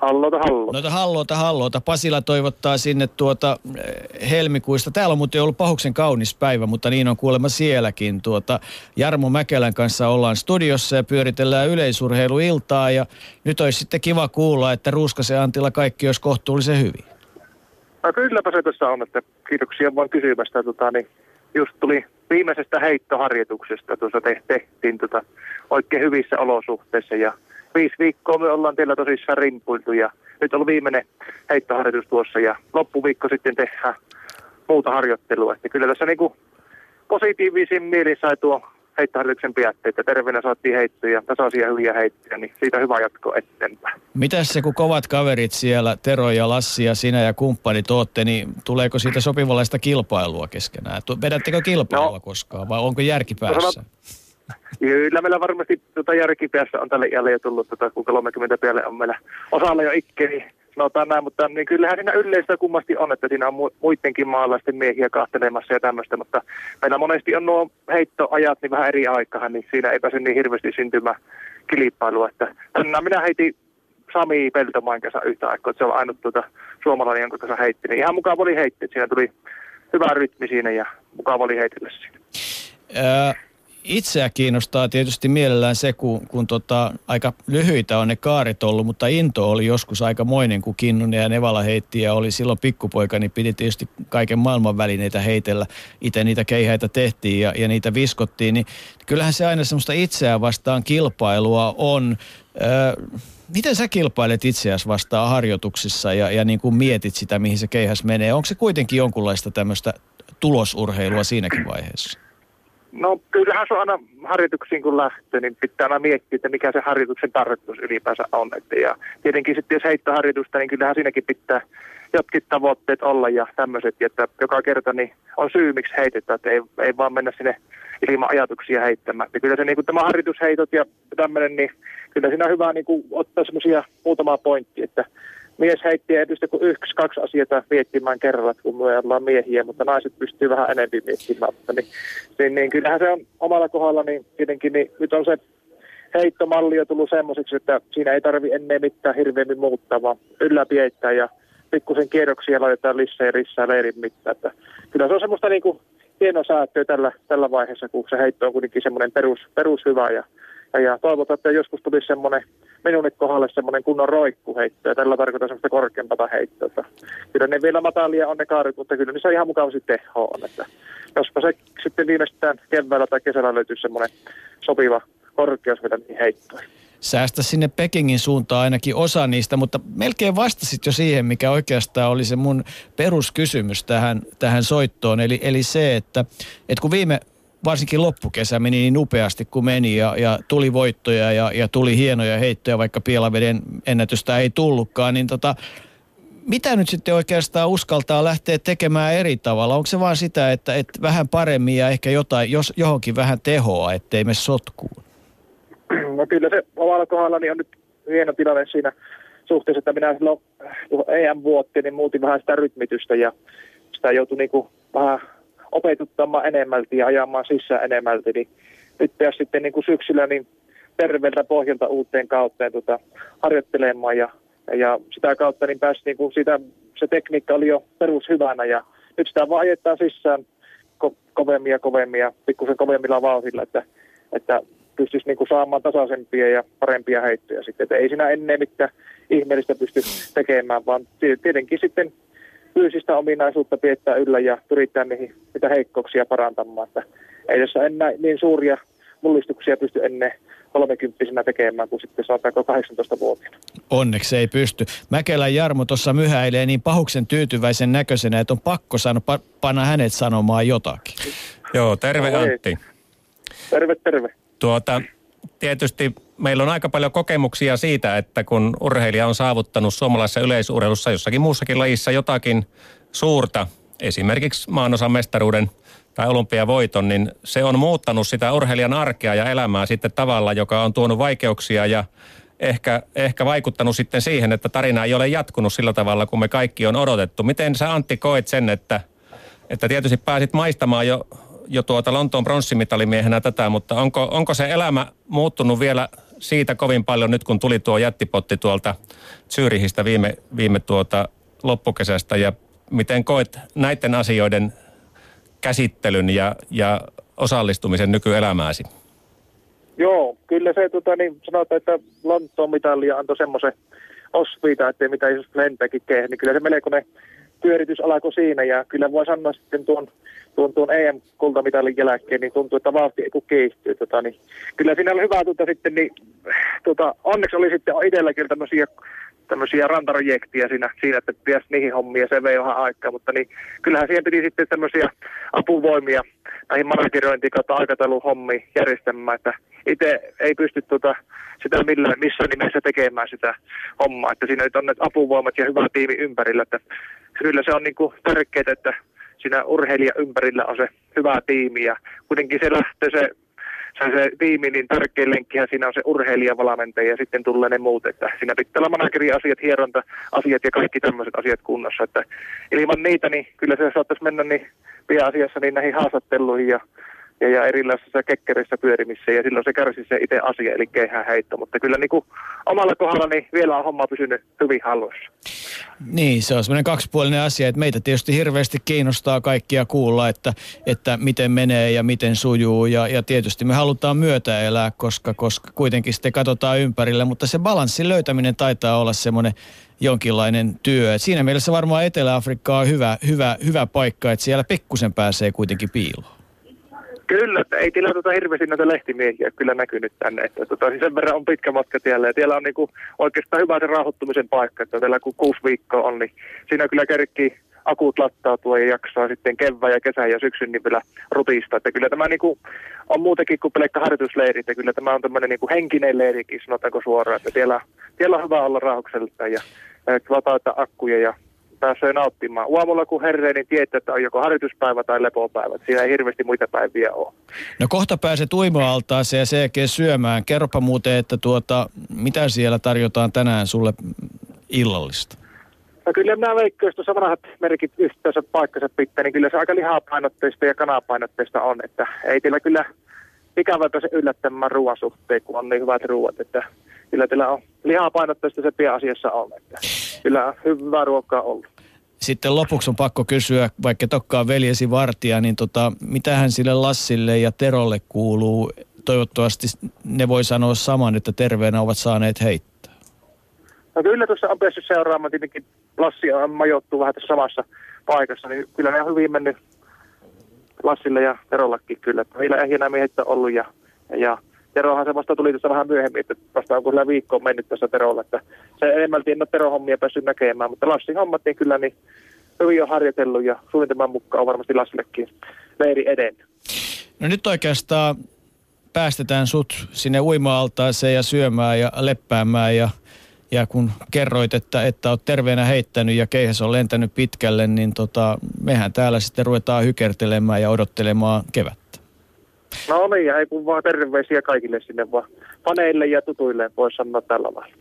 Hallota, hallota. Noita hallota, hallota. Pasila toivottaa sinne tuota eh, helmikuista. Täällä on muuten ollut pahuksen kaunis päivä, mutta niin on kuulemma sielläkin. Tuota, Jarmo Mäkelän kanssa ollaan studiossa ja pyöritellään yleisurheiluiltaa. Ja nyt olisi sitten kiva kuulla, että Ruuskasen Antilla kaikki olisi kohtuullisen hyvin. No kylläpä se tässä on, että kiitoksia vaan kysymästä. Tota, niin just tuli viimeisestä heittoharjoituksesta, tuossa te, tehtiin tota, oikein hyvissä olosuhteissa ja viisi viikkoa me ollaan teillä tosissaan rimpuiltu ja nyt on viimeinen heittoharjoitus tuossa ja loppuviikko sitten tehdään muuta harjoittelua. Että kyllä tässä niinku positiivisin mieli sai tuo heittoharjoituksen että Terveenä saatiin heittoja, tasaisia hyviä heittoja, niin siitä hyvä jatko eteenpäin. Mitäs se, kun kovat kaverit siellä, Tero ja Lassi ja sinä ja kumppanit ootte, niin tuleeko siitä sopivallaista kilpailua keskenään? Vedättekö kilpailua no, koskaan vai onko järki no päässä? Kyllä meillä varmasti tuota järkipäässä on tälle iälle jo tullut, tuota, kun 30 päälle on meillä osalla jo ikkeni, sanotaan näin, mutta niin kyllähän siinä yleistä kummasti on, että siinä on muidenkin maalaisten miehiä kahtelemassa ja tämmöistä, mutta meillä monesti on nuo heittoajat niin vähän eri aikaan, niin siinä ei pääse niin hirveästi syntymään kilpailua, että tänään minä heitin Sami Peltomaan kanssa yhtä aikaa, että se on ainut tuota suomalainen, jonka kanssa heitti, niin ihan mukava oli heitti, siinä tuli hyvä rytmi siinä ja mukava oli heitellä siinä. Äh itseä kiinnostaa tietysti mielellään se, kun, kun tota, aika lyhyitä on ne kaaret ollut, mutta into oli joskus aika moinen, kun Kinnunen ja Nevala heitti ja oli silloin pikkupoika, niin piti tietysti kaiken maailman välineitä heitellä. Itse niitä keihäitä tehtiin ja, ja niitä viskottiin, niin kyllähän se aina semmoista itseään vastaan kilpailua on. Öö, miten sä kilpailet itseäsi vastaan harjoituksissa ja, ja niin kuin mietit sitä, mihin se keihäs menee? Onko se kuitenkin jonkunlaista tämmöistä tulosurheilua siinäkin vaiheessa? No kyllähän se on aina harjoituksiin kun lähtee, niin pitää aina miettiä, että mikä se harjoituksen tarkoitus ylipäänsä on. Että ja tietenkin sitten jos heittää harjoitusta, niin kyllähän siinäkin pitää jotkin tavoitteet olla ja tämmöiset, että joka kerta niin on syy, miksi heitetään, että ei, ei vaan mennä sinne ilman ajatuksia heittämään. Että kyllä se niin tämä harjoitusheitot ja tämmöinen, niin kyllä siinä on hyvä niin kuin, ottaa semmoisia muutamaa pointtia, että mies heitti ei pysty kuin yksi, kaksi asiaa miettimään kerralla, kun me ollaan miehiä, mutta naiset pystyy vähän enemmän miettimään. Mutta niin, niin, niin, kyllähän se on omalla kohdalla, niin tietenkin niin nyt on se heittomalli on tullut semmoiseksi, että siinä ei tarvi ennen mitään hirveämmin muuttaa, vaan ylläpiettää ja pikkusen kierroksia laitetaan lisää ja rissaa leirin mittaan. Että kyllä se on semmoista niin kuin hienoa säätöä tällä, tällä vaiheessa, kun se heitto on kuitenkin semmoinen perus, perus hyvä ja ja, ja toivotaan, että joskus tulisi semmoinen minunit kohdalle semmoinen kunnon roikkuheitto, ja tällä tarkoittaa semmoista korkeampaa heittoa. Kyllä ne vielä matalia on ne kaarit, mutta kyllä niissä ihan mukavasti teho on. Että jospa se sitten viimeistään keväällä tai kesällä löytyy semmoinen sopiva korkeus vielä niihin heittoihin säästä sinne Pekingin suuntaan ainakin osa niistä, mutta melkein vastasit jo siihen, mikä oikeastaan oli se mun peruskysymys tähän, tähän soittoon. Eli, eli se, että, että kun viime varsinkin loppukesä meni niin upeasti kuin meni ja, ja tuli voittoja ja, ja tuli hienoja heittoja, vaikka Pielaveden ennätystä ei tullutkaan, niin tota, mitä nyt sitten oikeastaan uskaltaa lähteä tekemään eri tavalla? Onko se vaan sitä, että, että vähän paremmin ja ehkä jotain, jos, johonkin vähän tehoa, ettei me sotkuun? No kyllä se omalla kohdallani on nyt hieno tilanne siinä suhteessa, että minä silloin EM-vuotti, niin muutin vähän sitä rytmitystä ja sitä joutui niinku vähän opetuttamaan enemmälti ja ajamaan sisään enemmälti, niin nyt pääsi sitten niin kuin syksyllä niin terveeltä pohjalta uuteen kautteen tota, harjoittelemaan ja, ja sitä kautta niin pääsi niin kuin sitä, se tekniikka oli jo perushyvänä ja nyt sitä vaan ajetaan sisään ko- kovemmin ja kovemmin ja pikkusen kovemmilla vauhdilla, että, että pystyisi niin kuin saamaan tasaisempia ja parempia heittoja sitten. Että ei siinä ennen mitään ihmeellistä pysty tekemään, vaan tietenkin sitten fyysistä ominaisuutta pidetään yllä ja pyritään niihin mitä heikkouksia parantamaan. Että ei tässä enää niin suuria mullistuksia pysty ennen 30 tekemään kuin sitten saataanko 18-vuotiaana. Onneksi ei pysty. Mäkelän Jarmo tuossa myhäilee niin pahuksen tyytyväisen näköisenä, että on pakko sanoa, pa- panna hänet sanomaan jotakin. Joo, terve no, Antti. Terve, terve. Tuota, tietysti meillä on aika paljon kokemuksia siitä, että kun urheilija on saavuttanut suomalaisessa yleisurheilussa jossakin muussakin lajissa jotakin suurta, esimerkiksi maanosan mestaruuden tai olympiavoiton, niin se on muuttanut sitä urheilijan arkea ja elämää sitten tavalla, joka on tuonut vaikeuksia ja ehkä, ehkä vaikuttanut sitten siihen, että tarina ei ole jatkunut sillä tavalla, kuin me kaikki on odotettu. Miten sä Antti koet sen, että, että tietysti pääsit maistamaan jo jo tuota Lontoon pronssimitallimiehenä tätä, mutta onko, onko se elämä muuttunut vielä siitä kovin paljon nyt, kun tuli tuo jättipotti tuolta Zyrihistä viime, viime tuota loppukesästä. Ja miten koet näiden asioiden käsittelyn ja, ja osallistumisen nykyelämääsi? Joo, kyllä se tota, niin sanotaan, että Lontoon mitalia antoi semmoisen osviita, että mitä jos lentääkin kehä, niin kyllä se melkoinen pyöritys alkoi siinä ja kyllä voi sanoa sitten tuon, tuon, tuon EM-kultamitalin jälkeen, niin tuntuu, että vauhti ei kiihtyy. Tota, niin, kyllä siinä oli hyvä tuota, sitten, niin tuota, onneksi oli sitten itselläkin tämmöisiä tämmöisiä rantarojektia siinä, siinä että pitäisi niihin hommia, se vei vähän aikaa, mutta niin, kyllähän siihen piti sitten tämmöisiä apuvoimia näihin managerointiin kautta aikatauluhommiin järjestämään, että itse ei pysty tuota, sitä millään, missään nimessä tekemään sitä hommaa, että siinä on ne apuvoimat ja hyvä tiimi ympärillä, että kyllä se on niin kuin tärkeää, että siinä urheilija ympärillä on se hyvä tiimi ja kuitenkin se lähtee se se, se tiimi, niin tärkein lenkkihän siinä on se urheilijavalmentaja ja sitten tulee ne muut, että siinä pitää olla asiat, hieronta asiat ja kaikki tämmöiset asiat kunnossa, että ilman niitä niin kyllä se saattaisi mennä niin pian asiassa niin näihin haastatteluihin ja ja, ja erilaisissa kekkereissä pyörimissä ja silloin se kärsi se itse asia, eli keihään heitto. Mutta kyllä niin kuin omalla kohdalla niin vielä on homma pysynyt hyvin hallussa. Niin, se on semmoinen kaksipuolinen asia, että meitä tietysti hirveästi kiinnostaa kaikkia kuulla, että, että miten menee ja miten sujuu ja, ja tietysti me halutaan myötä elää, koska, koska kuitenkin sitten katsotaan ympärille, mutta se balanssin löytäminen taitaa olla semmoinen jonkinlainen työ. Et siinä mielessä varmaan Etelä-Afrikka on hyvä, hyvä, hyvä paikka, että siellä pikkusen pääsee kuitenkin piiloon. Kyllä, ei tiellä tuota hirveästi näitä lehtimiehiä kyllä näkynyt tänne. Että tota, siis sen verran on pitkä matka tiellä ja siellä on niinku oikeastaan hyvä se rauhoittumisen paikka. Että täällä kun kuusi viikkoa on, niin siinä kyllä kerkki akut lattautua ja jaksaa sitten kevään ja kesän ja syksyn niin vielä rutista. Että kyllä tämä niinku on muutenkin kuin pelkkä harjoitusleiri, että kyllä tämä on tämmöinen niinku henkinen leirikin, sanotaanko suoraan. Että siellä, siellä on hyvä olla rauhakselta ja, lataita akkuja ja pääsee nauttimaan. Aamulla kun herreen, niin tietää, että on joko harjoituspäivä tai lepopäivä. Siinä ei hirveästi muita päiviä ole. No kohta pääset uima-altaaseen ja sen syömään. Kerropa muuten, että tuota, mitä siellä tarjotaan tänään sulle illallista? No kyllä minä veikkaan, jos vanhat merkit yhteensä paikkansa pitää, niin kyllä se aika lihapainotteista ja kanapainotteista on. Että ei teillä kyllä ikävä se yllättämään ruoan suhteen, kun on niin hyvät ruoat. Että kyllä teillä on lihapainotteista se pian asiassa on. Että kyllä hyvää ruokaa ollut. Sitten lopuksi on pakko kysyä, vaikka tokkaa veljesi vartija, niin tota, mitähän sille Lassille ja Terolle kuuluu? Toivottavasti ne voi sanoa saman, että terveenä ovat saaneet heittää. No kyllä tuossa on päässyt seuraamaan, tietenkin Lassi on majoittuu vähän tässä samassa paikassa, niin kyllä ne on hyvin mennyt Lassille ja Terollakin kyllä. Meillä ei enää miehet ollut ja, ja Terohan se vasta tuli tässä vähän myöhemmin, että vasta on kyllä viikko mennyt tässä Terolla, että se enemmälti en ole Tero-hommia päässyt näkemään, mutta Lassin hommat niin kyllä niin hyvin on harjoitellut ja suunnitelman mukaan on varmasti Lassillekin leiri edennyt. No nyt oikeastaan päästetään sut sinne uima-altaaseen ja syömään ja leppäämään ja, ja kun kerroit, että, että oot terveenä heittänyt ja keihäs on lentänyt pitkälle, niin tota, mehän täällä sitten ruvetaan hykertelemään ja odottelemaan kevättä. No niin, ei kun vaan terveisiä kaikille sinne vaan faneille ja tutuille, voisi sanoa tällä lailla.